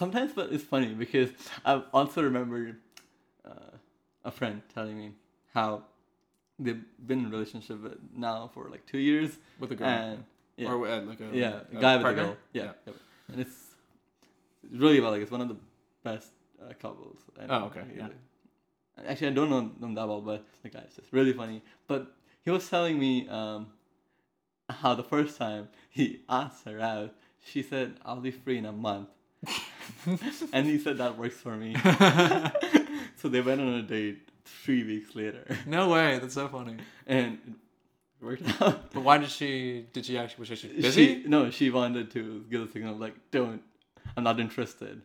sometimes, but it's funny because I also remember uh, a friend telling me how they've been in a relationship now for like two years, with a girl and yeah, or uh, like a yeah, a a guy with a girl, yeah, yeah. and it's really well. Like it's one of the best uh, couples. And Oh, okay, yeah. Actually, I don't know them that well, but the guy's just really funny. But he was telling me um, how the first time he asked her out, she said, "I'll be free in a month," and he said that works for me. so they went on a date three weeks later, no way. That's so funny. and it worked out. But why did she? Did she actually? Was she busy? She, no, she wanted to give a signal like, "Don't, I'm not interested."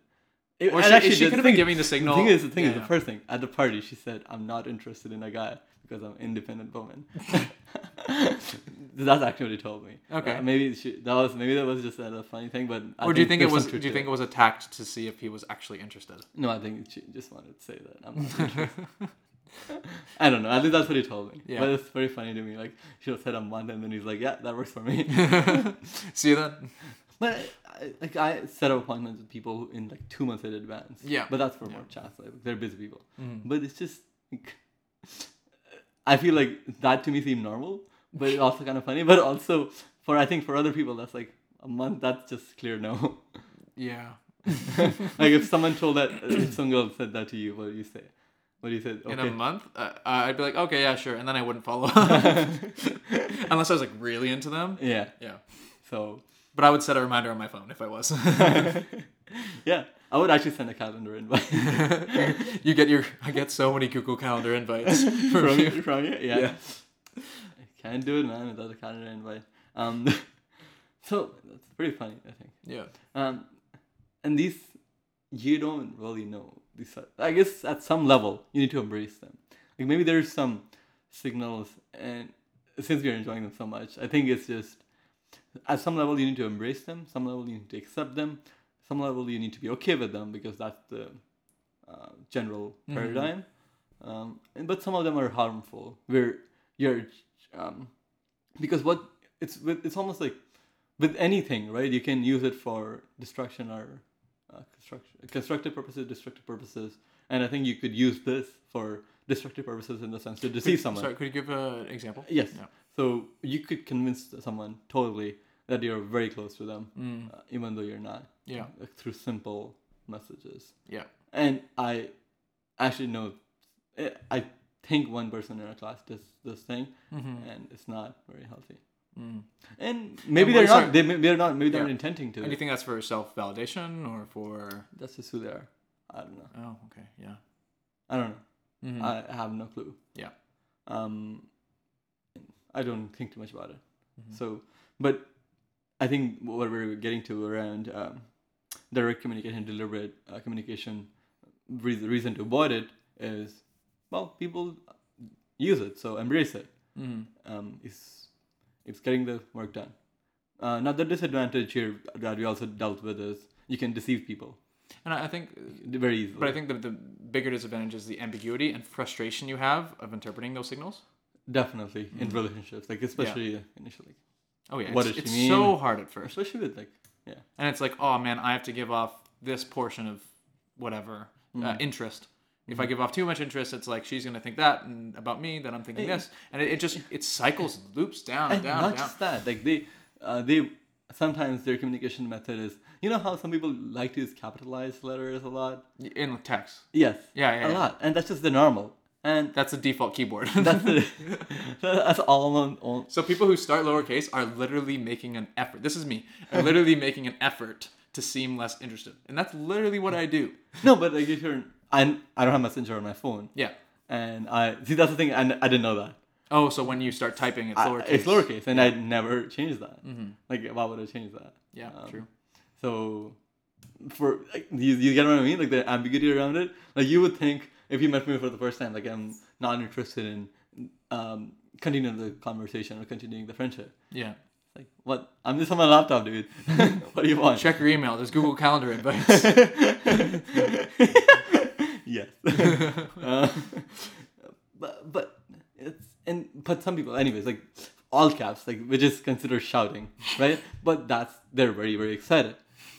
It- Or she, actually, she could have been giving the signal. The thing is, the thing Yeah, is, the first thing at the party, she said, "I'm not interested in a guy because I'm an independent woman." That's actually what he told me. Okay. Uh, maybe she, that was maybe that was just a funny thing, but I Or do you think it was? Do you think it was attacked to see if he was actually interested? No, I think she just wanted to say that. I'm not interested. I don't know. I think that's what he told me. Yeah. But it's very funny to me. Like she said a month, and then he's like, "Yeah, that works for me." see that? But I, like I set up appointments with people in like two months in advance. Yeah. But that's for Yeah. more chats. Like they're busy people. Mhm. But it's just, like, I feel like that to me seemed normal, but it's also kind of funny. But also for I think for other people that's like a month. That's just clear no. Yeah. like if someone told that, if some girl said that to you, what do you say? What do you say? Okay. In a month, uh, I'd be like, okay, yeah, sure, and then I wouldn't follow up unless I was like really into them. yeah. Yeah. So But I would set a reminder on my phone if I was. yeah, I would actually send a calendar invite you get your, I get so many Google Calendar invites from from you. you. From you, yeah. Yeah. I can't do it, man, without a calendar invite. Um, so that's pretty funny, I think. Yeah. Um, and these you don't really know these. Are, I guess at some level you need to embrace them. Like maybe there's some signals, and since we're enjoying them so much, I think it's just at some level you need to embrace them. Some level you need to accept them. Some level you need to be okay with them because that's the uh, general Mhm. paradigm. Um, and, but some of them are harmful. Where you're um, because what it's with, it's almost like with anything, right? You can use it for destruction or uh, construction, constructive purposes, destructive purposes, and I think you could use this for destructive purposes in the sense to deceive someone. Sorry, could you give an example? Yes. Yeah. So you could convince someone totally that you're very close to them, Mm. uh, even though you're not, Yeah. like, through simple messages. Yeah. And I actually know, eh, I think one person in our class does this thing, Mm-hmm. and it's not very healthy. Mm. And maybe what they're not. our- They they're not. Maybe they're Yeah. intending to. And do you think that's for self validation or for? That's just who they are. I don't know. Oh, okay, yeah. I don't know. Mhm. I have no clue. Yeah. Um, I don't think too much about it. Mhm. So, but I think what we're getting to around um, direct communication, deliberate uh, communication, reason, reason to avoid it is, well, people use it, so embrace it. Mhm. Um, it's it's getting the work done. Uh, now the disadvantage here that we also dealt with is you can deceive people And I think, very easily. but I think that the bigger disadvantage is the ambiguity and frustration you have of interpreting those signals. definitely in Mhm. relationships, like especially initially, Oh yeah, What it's, does she it's so hard at first, especially with like yeah. and it's like, oh man, I have to give off this portion of whatever uh, Mhm. interest. If I give off too much interest, it's like she's gonna think that, and about me, then I'm thinking this, and it, it just it cycles, and loops down, and and down, not and down. just that like they uh, they sometimes their communication method is you know how some people like to use capitalized letters a lot in text. yes Yeah, yeah, a yeah. lot and that's just the normal and That's the default keyboard. that's the, that's all on, so people who start lowercase are literally making an effort. This is me. Are literally making an effort to seem less interested, and that's literally what I do. no but like if you're I, I don't have messenger on my phone Yeah. and i see that's the thing and i didn't know that Oh, so when you start typing, it's I- lowercase. it's lowercase and i never changed that hmm like why would i change that Yeah, Um, true. So, for like, you, you get what I mean? Like the ambiguity around it. Like you would think if you met me for the first time, like I'm not interested in um, continuing the conversation or continuing the friendship. Yeah. Like what? I'm just on my laptop, dude. what do you want? Check your email. There's Google Calendar invites. yes. uh, but but it's and but some people, anyways, like all caps, like which is considered shouting, right? But that's they're very very excited.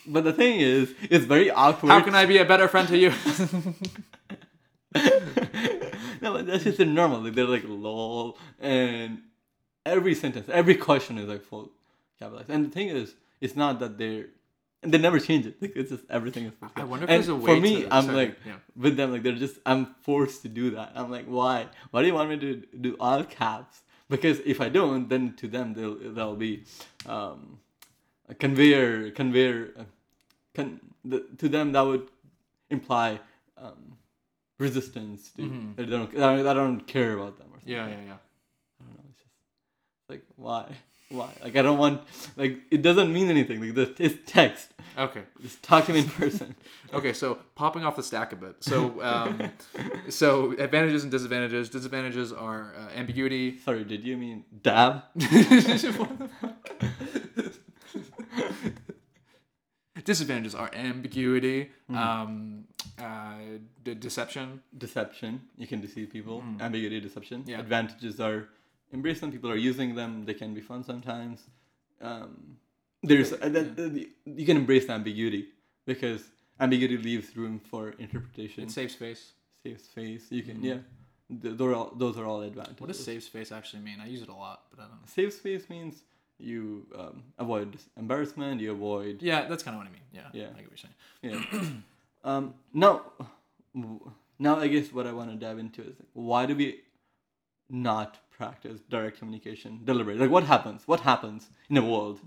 but the thing is, it's very awkward. How can I be a better friend to you? no, but that's just normal. Like, they're like lol, and every sentence, every question is like full capitalized. And the thing is, it's not that they're and they never change it. Like it's just everything is. I wonder if and there's a way For me, to- I'm sorry, like yeah. with them. Like they're just. I'm forced to do that. I'm like, why? Why do you want me to do all caps? Because if I don't, then to them they'll they'll be um, a conveyor conveyor. Uh, con- the, to them that would imply um, resistance to Mhm. they don't I don't- I don't care about them or something. yeah, yeah, yeah. I don't know. It's just like why, why? Like I don't want like it doesn't mean anything. Like the it's text. Okay. Just talk to me in person. Okay, so popping off the stack a bit. So, um, so advantages and disadvantages. Disadvantages are uh, ambiguity. Sorry, did you mean dab? disadvantages are ambiguity, um, uh, de- deception. Deception. You can deceive people. Mm. Ambiguity, deception. Yeah. Advantages are embrace them. People are using them. They can be fun sometimes. Um, there's uh, that, that- you can embrace the ambiguity because ambiguity leaves room for interpretation. It saves space. safe space. You can Mhm. yeah. Th- those are all, those are all advantages. What does save space actually mean? I use it a lot, but I don't know. Safe space means you um, avoid embarrassment. You avoid Yeah, that's kind of what I mean. Yeah, Yeah. I get what you're saying. yeah. um, now, now I guess what I want to dive into is like, why do we not practice direct communication, deliberate? Like what happens? What happens in a world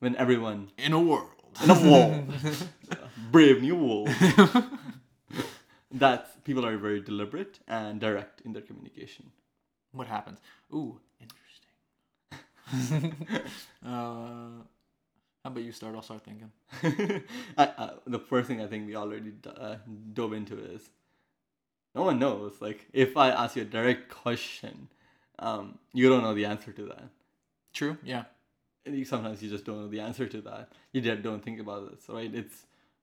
when everyone In a world. in a world, brave new world, that people are very deliberate and direct in their communication. what happens? Ooh, interesting. uh, how about you start? I'll start thinking. I, uh, the first thing I think we already d- uh, dove into is no one knows. Like, if I ask you a direct question, um, you don't know the answer to that. True. Yeah. And you, sometimes you just don't know the answer to that. You don't think about this, right? It's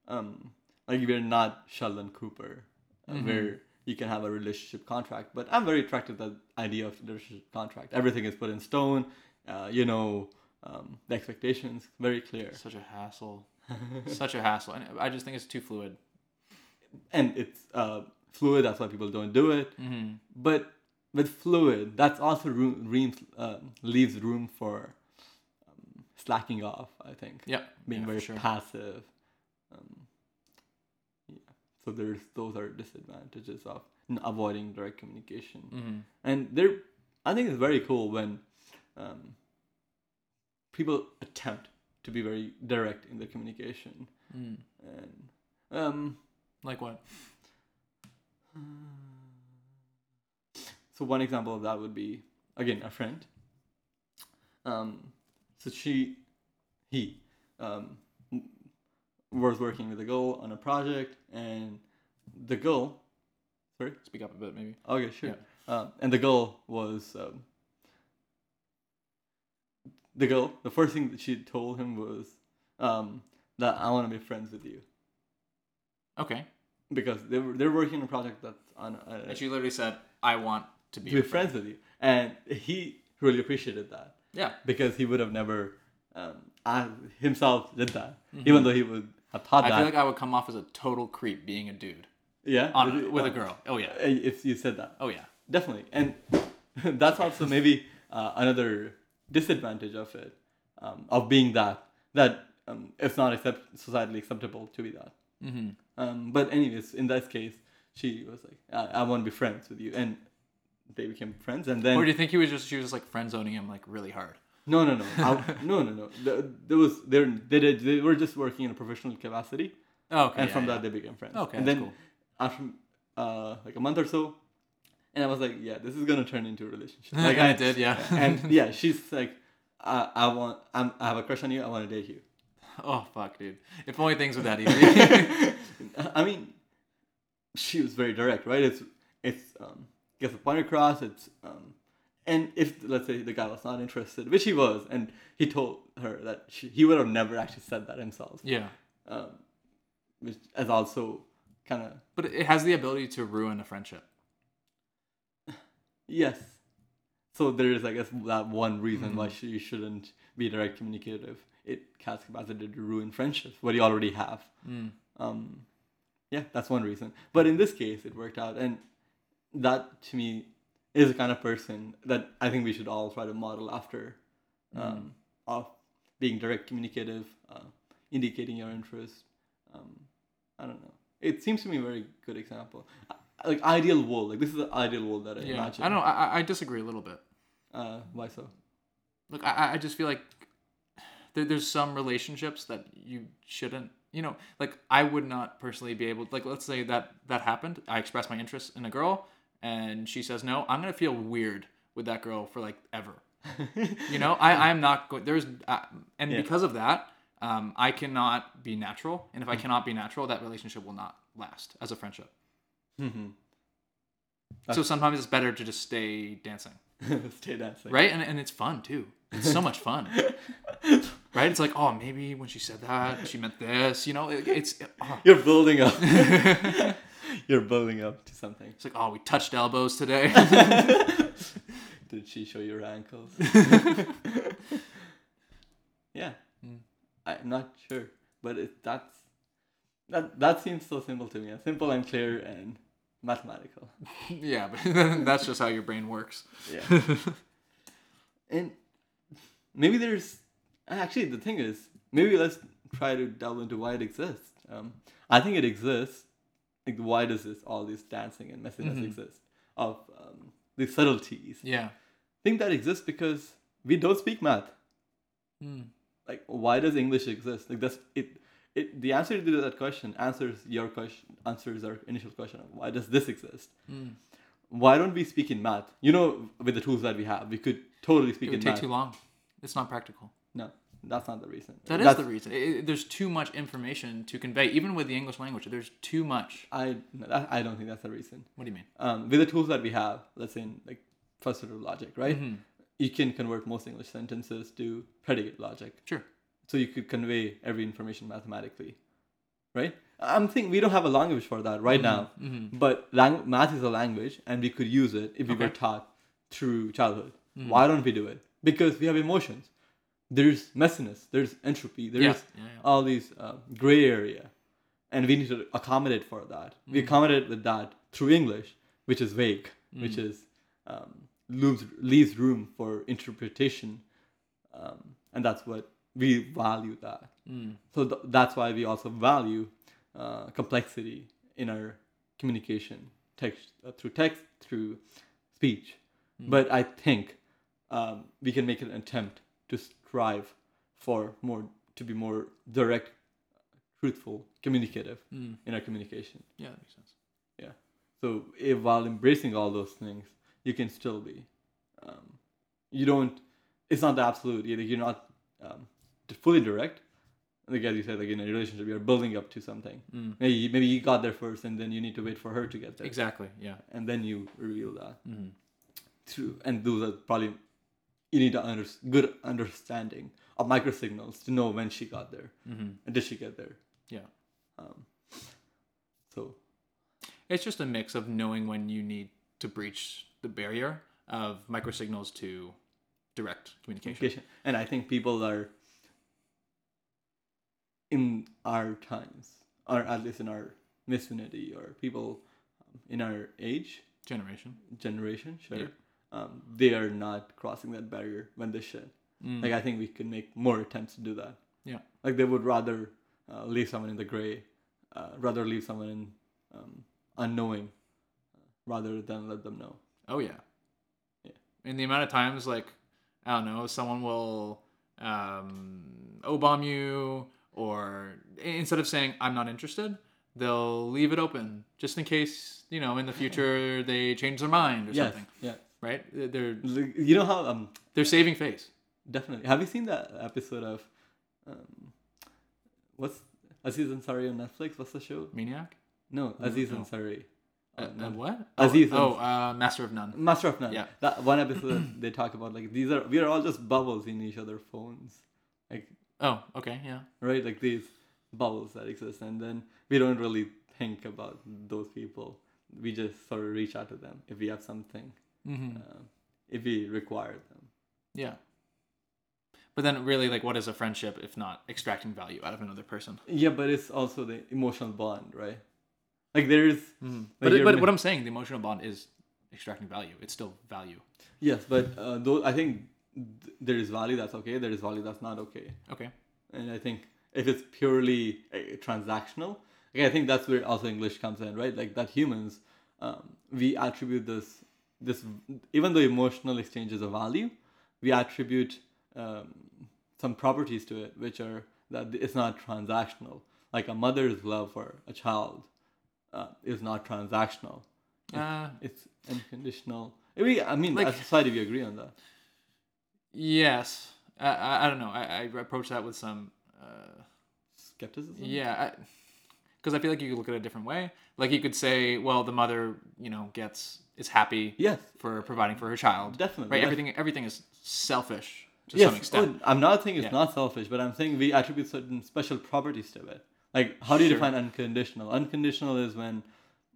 um, like we're not Sheldon Cooper, uh, Mhm. where you can have a relationship contract. But I'm very attracted to the idea of relationship contract. Everything is put in stone. Uh, you know um, the expectations very clear. Such a hassle. Such a hassle. And I just think it's too fluid. and it's uh, fluid. That's why people don't do it. Mm-hmm. But with fluid, that's also room, room uh, leaves room for um, slacking off. I think Yeah. being yeah, very sure. passive. Um, yeah. So there's those are disadvantages of avoiding direct communication. Mm-hmm. And there, I think it's very cool when um, people attempt to be very direct in their communication. Mm. And um, Like what? So one example of that would be again a friend. Um, so she, he, um, was working with a girl on a project, and the girl, sorry, Speak up a bit, maybe. okay, sure, um, and the girl was, um, the girl. The first thing that she told him was um, that I want to be friends with you Okay. Because they were they're working on a project that's on. A, And she literally said, "I want to be, to be friends with you. And he really appreciated that Yeah. because he would have never um, I himself did that, even though he would have thought Mm-hmm. I feel like I would come off as a total creep being a dude yeah, on it- with a uh, girl. Oh yeah. If you said that, Oh yeah. definitely, and that's also maybe uh, another disadvantage of it, um, of being that that um, it's not accept- societally acceptable to be that. Mm-hmm. Um, but anyways, in that case, she was like, I, I want to be friends with you, and they became friends, and then Or do you think he was just she was just like friend zoning him like really hard? No, no, no, I, no, no, no. The- There was they they did they were just working in a professional capacity, Oh, okay. and yeah, from yeah. that they became friends. Okay, and then cool. after uh, like a month or so, and I was like, yeah, this is gonna turn into a relationship. Like Like I did, yeah. and yeah, she's like, I, I want, I'm, I have a crush on you. I want to date you. oh fuck, dude. If only things were that easy. I mean, she was very direct, right? It's it's um gets the point across. It's um, and if let's say the guy was not interested, which he was, and he told her that she, he would have never actually said that himself, yeah. um, which is also kind of But it has the ability to ruin a friendship. yes. So there is, I guess, that one reason why she, you shouldn't be direct communicative it has capacity to ruin friendships, what you already have. Mm. Um, yeah, that's one reason. But in this case, it worked out, and that to me is the kind of person that I think we should all try to model after, um, of being direct, communicative, uh, indicating your interest. Um, I don't know. It seems to me a very good example. Like ideal world, like this is the ideal world that I Yeah, imagine. I don't know. I, I disagree a little bit. Uh, why so? Look, I, I just feel like there, there's some relationships that you shouldn't. You know, like I would not personally be able. Like, let's say that that happened. I express my interest in a girl, and she says no. I'm gonna feel weird with that girl for like ever. You know, I I'm not going. There's uh, and Yeah. because of that, um, I cannot be natural. And if I cannot be natural, that relationship will not last as a friendship. Mhm. So sometimes it's better to just stay dancing. Stay dancing. right and, and it's fun too it's so much fun right it's like oh maybe when she said that she meant this you know it, it's oh. You're building up. You're building up to something. it's like oh we touched elbows today Did she show your ankles? yeah. Mm. I'm not sure, but it, that's that that seems so simple to me. Simple and clear and mathematical. yeah but that's just how your brain works Yeah. and maybe there's actually the thing is maybe let's try to delve into why it exists. Um, I think it exists. Like why does this all this dancing and messiness Mhm. exist of um, these subtleties? yeah I think that exists because we don't speak math. Mm. Like why does English exist? Like that's it. It the answer to that question answers your question answers our initial question of why does this exist? Mm. Why don't we speak in math? You know, with the tools that we have, we could totally speak it would in take math. too long it's not practical No, that's not the reason. That is That's- the reason It- there's too much information to convey even with the english language there's too much I I don't think that's the reason. what do you mean Um, with the tools that we have, let's say in like first order logic, right? Mhm. You can convert most English sentences to predicate logic, sure so you could convey every information mathematically, right? I'm thinking we don't have a language for that right now, hmm but lang- math is a language, and we could use it if we were taught through childhood. Mhm. Why don't we do it? Because we have emotions. There's messiness. There's entropy. There's yeah, yeah, yeah. all these uh, gray area and we need to accommodate for that we Mm. accommodate with that through english which is vague which Mm. is um, leaves, leaves room for interpretation um, and that's what we value that Mm. so th- that's why we also value uh, complexity in our communication text uh, through text through speech Mm. but i think um, we can make an attempt to strive for more to be more direct truthful communicative Mm. in our communication yeah that makes sense Yeah. so if while embracing all those things you can still be um, you don't it's not the absolute either you're not um, fully direct like as you said like in a relationship you're building up to something Mm. maybe maybe you got there first and then you need to wait for her to get there exactly yeah and then you reveal that mm. through and those are probably you need a under, good understanding of micro signals to know when she got there hmm and did she get there Yeah. um, so It's just a mix of knowing when you need to breach the barrier of micro signals to direct communication. communication and i think people are in our times or at least in our vicinity or people um, in our age Generation. generation sure Yeah. Um, they are not crossing that barrier when they should Mm. like i think we could make more attempts to do that Yeah. like they would rather uh, leave someone in the gray uh, rather leave someone in um, unknowing uh, rather than let them know oh yeah. Yeah. And the amount of times like I don't know, someone will um O-bomb you or instead of saying I'm not interested, they'll leave it open just in case, you know, in the future they change their mind or yes something, yeah right? They're you know how um they're saving face. definitely have you seen that episode of um what's aziz ansari on netflix what's the show Maniac? no aziz no. ansari Uh, uh, what? Aziz Oh, oh uh, Master of None. master of none Yeah. that one episode they talk about like these are we are all just bubbles in each other's phones like Oh, okay, yeah. right? Like these bubbles that exist, and then we don't really think about those people. We just sort of reach out to them if we have something, Mm-hmm. uh, if we require them. Yeah. But then, really, like, what is a friendship if not extracting value out of another person? Yeah, but it's also the emotional bond, right? Like there's. like But, but what I'm saying, the emotional bond is extracting value. It's still value. Yes, but uh, though I think th- there is value that's okay. There is value that's not okay. Okay. And I think if it's purely uh, transactional, like I think that's where also English comes in, right? Like that humans, um, we attribute this this even though emotional exchange is a value, we attribute um, some properties to it which are that it's not transactional. Like a mother's love for a child uh, is not transactional. Uh, It's unconditional. I mean, I mean, Like- as a society, we agree on that. yes. I, I, I don't know. I, I approach that with some. Uh, Skepticism. Yeah, because I, feel like you could look at it a different way. Like you could say, well, the mother, you know, gets is happy Yes. for providing for her child. Definitely, right? yes. Everything everything is selfish to yes. some extent. oh, I'm not saying it's Yeah. not selfish, but I'm saying we attribute certain special properties to it. Like, how do you Sure. define unconditional? Unconditional is when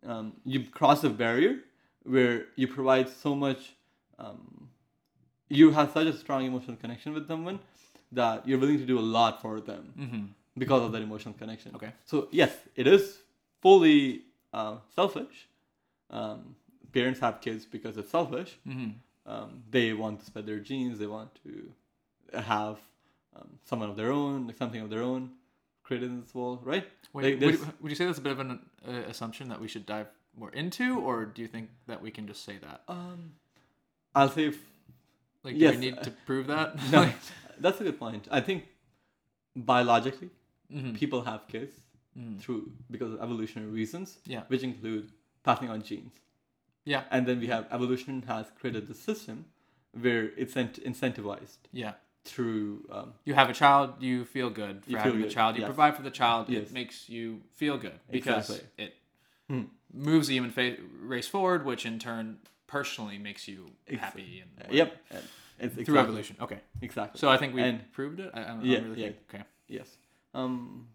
um, you cross a barrier where you provide so much, um, you have such a strong emotional connection with someone that you're willing to do a lot for them mm-hmm. Because of that emotional connection. Okay. So yes, it is fully uh, selfish. Um, parents have kids because it's selfish. Mm-hmm. Um, they want to spread their genes. They want to have um, someone of their own, like something of their own, created in this world, right? Wait, Like, would, you- would you say that's a bit of an uh, assumption that we should dive more into, or do you think that we can just say that? Um, I'll say, if, Like, do Yes, we need to prove that? no, that's a good point. I think biologically, Mhm. people have kids Mhm. through because of evolutionary reasons, Yeah. which include passing on genes. Yeah. And then we have evolution has created the system where it's incentivized Yeah. through um, You have a child, you feel good for You having good, child. You yes. provide for the child, Yes. it makes you feel good because Exactly. it Hmm. moves the human fa- race forward, which in turn personally makes you Ex- happy and yep, and it's through exactly, evolution. Okay, Exactly. so I think we And- proved it. I, I Yeah, really yeah. think. Okay, Yes. Um,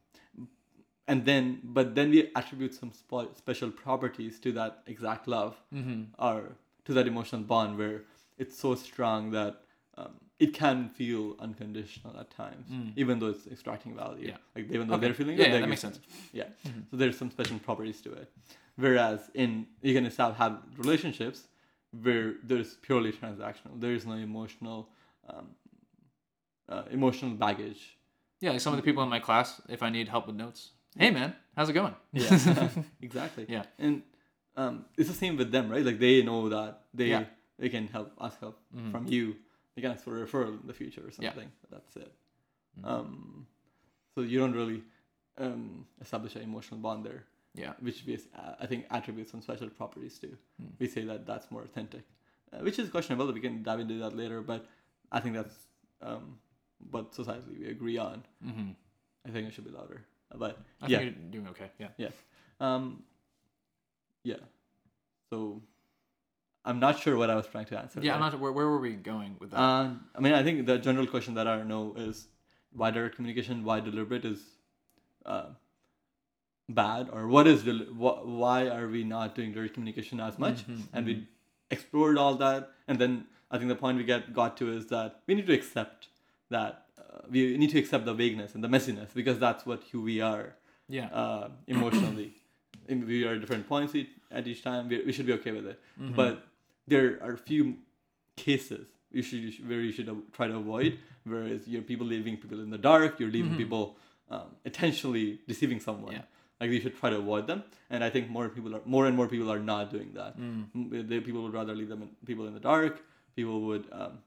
and then, but then we attribute some spo- special properties to that exact love mm-hmm. or to that emotional bond where it's so strong that um, it can feel unconditional at times, Mm. even though it's extracting value. Yeah. Like even though Okay. they're feeling Yeah, it, yeah, that makes sense. Yeah. Mhm. So there's some special properties to it. Whereas in you can have, have relationships where there's purely transactional. There is no emotional um, uh, emotional baggage. Yeah, like some of the people in my class, if I need help with notes, hey man, how's it going? Yeah, exactly. Yeah. and um, it's the same with them, right? Like they know that they Yeah. they can help ask help Mhm. from you. They can ask for a referral in the future or Yeah. something. But that's it. Mhm. Um, so you don't really um, establish an emotional bond there, yeah, which we uh, I think attributes some special properties to. Mm. We say that that's more authentic, uh, which is questionable. We can dive into that later, but I think that's um, what societally we agree on. mm-hmm. I think it should be louder, but I yeah. think you're doing okay. Yeah. Um, yeah. So, I'm not sure what I was trying to answer. Yeah, I'm not. Where, where were we going with that? Uh, I mean, I think the general question that I know is why direct communication, why deliberate is uh, bad, or what is del- wh- why are we not doing direct communication as much? Mhm, And mhm. we explored all that, and then I think the point we get got to is that we need to accept that uh, we need to accept the vagueness and the messiness because that's what who we are yeah. uh, emotionally. We are at different points at each time. We, we should be okay with it. Mhm. But there are a few cases you should, where you should try to avoid. Whereas you're people leaving people in the dark. You're leaving Mhm. people um, intentionally deceiving someone. Yeah. Like you should try to avoid them. And I think more people are more and more people are not doing that. Mm. Mm, They, people would rather leave them in, people in the dark. People would um,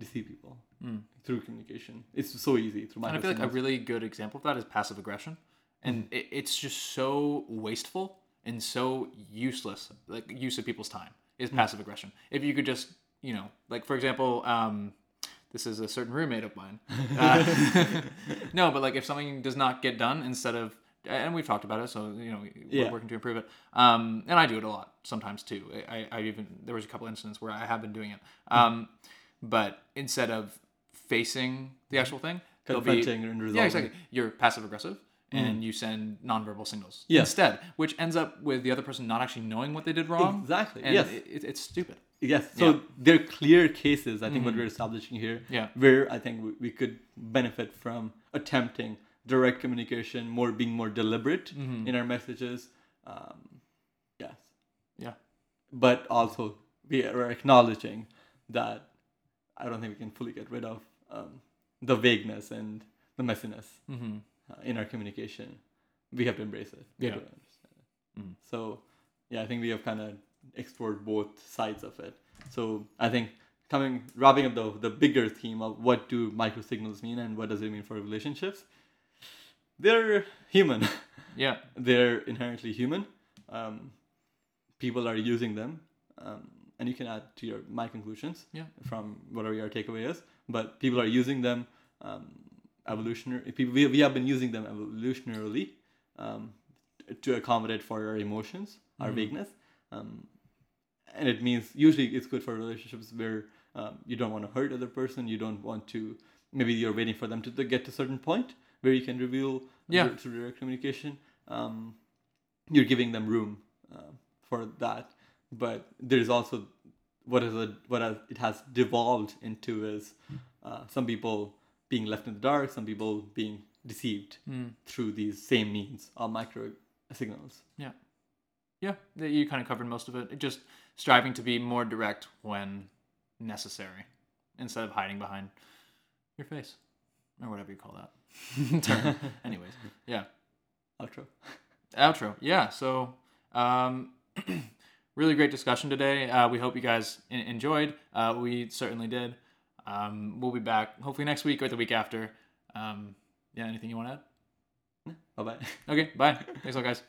deceive people Mm. through communication. It's so easy through And I feel like a really good example of that is passive aggression, and it, it's just so wasteful and so useless. Like use of people's time is passive aggression. If you could just, you know, like for example, um, this is a certain roommate of mine. Uh, no, but like if something does not get done, instead of and we've talked about it, so you know we're Yeah. working to improve it. Um, and I do it a lot sometimes too. I, I, even there was a couple incidents where I have been doing it. Um, but instead of facing the actual thing, there'll be and resolving. yeah, exactly. You're passive aggressive and you send nonverbal signals Mm. Yeah. instead, which ends up with the other person not actually knowing what they did wrong. Exactly. And yes. it, it, it's stupid. yes. So Yeah. there are clear cases. I think what Mhm. we're establishing here, Yeah. where I think we, we could benefit from attempting direct communication, more being more deliberate Mhm. in our messages. Um, yes. Yeah. But also we are acknowledging that I don't think we can fully get rid of um, the vagueness and the messiness Mm-hmm. uh, in our communication. We have to embrace it. We have Yeah. to understand it. Mhm. So, yeah, I think we have kind of explored both sides of it. So, I think coming wrapping up the the bigger theme of what do micro signals mean and what does it mean for relationships. They're human. Yeah. They're inherently human. Um, people are using them, um, and you can add to your my conclusions Yeah. from whatever your takeaway is. But people are using them um, evolutionary. People, we, we have been using them evolutionarily um, to accommodate for our emotions, our Mhm. vagueness, um, and it means usually it's good for relationships where um, you don't want to hurt other person. You don't want to. Maybe you're waiting for them to, to get to a certain point where you can reveal Yeah. through direct communication. Um, you're giving them room uh, for that, but there's also what is a, what has, it has devolved into is uh, some people being left in the dark, some people being deceived Mm. through these same means of micro signals. Yeah. Yeah. That You kind of covered most of it. Just striving to be more direct when necessary, instead of hiding behind your face or whatever you call that term. Anyways, yeah. Outro. outro yeah so um really great discussion today. Uh, we hope you guys en- enjoyed. Uh, we certainly did. Um, we'll be back hopefully next week or the week after. Um, yeah anything you want to add? Bye bye. okay bye. Thanks a lot guys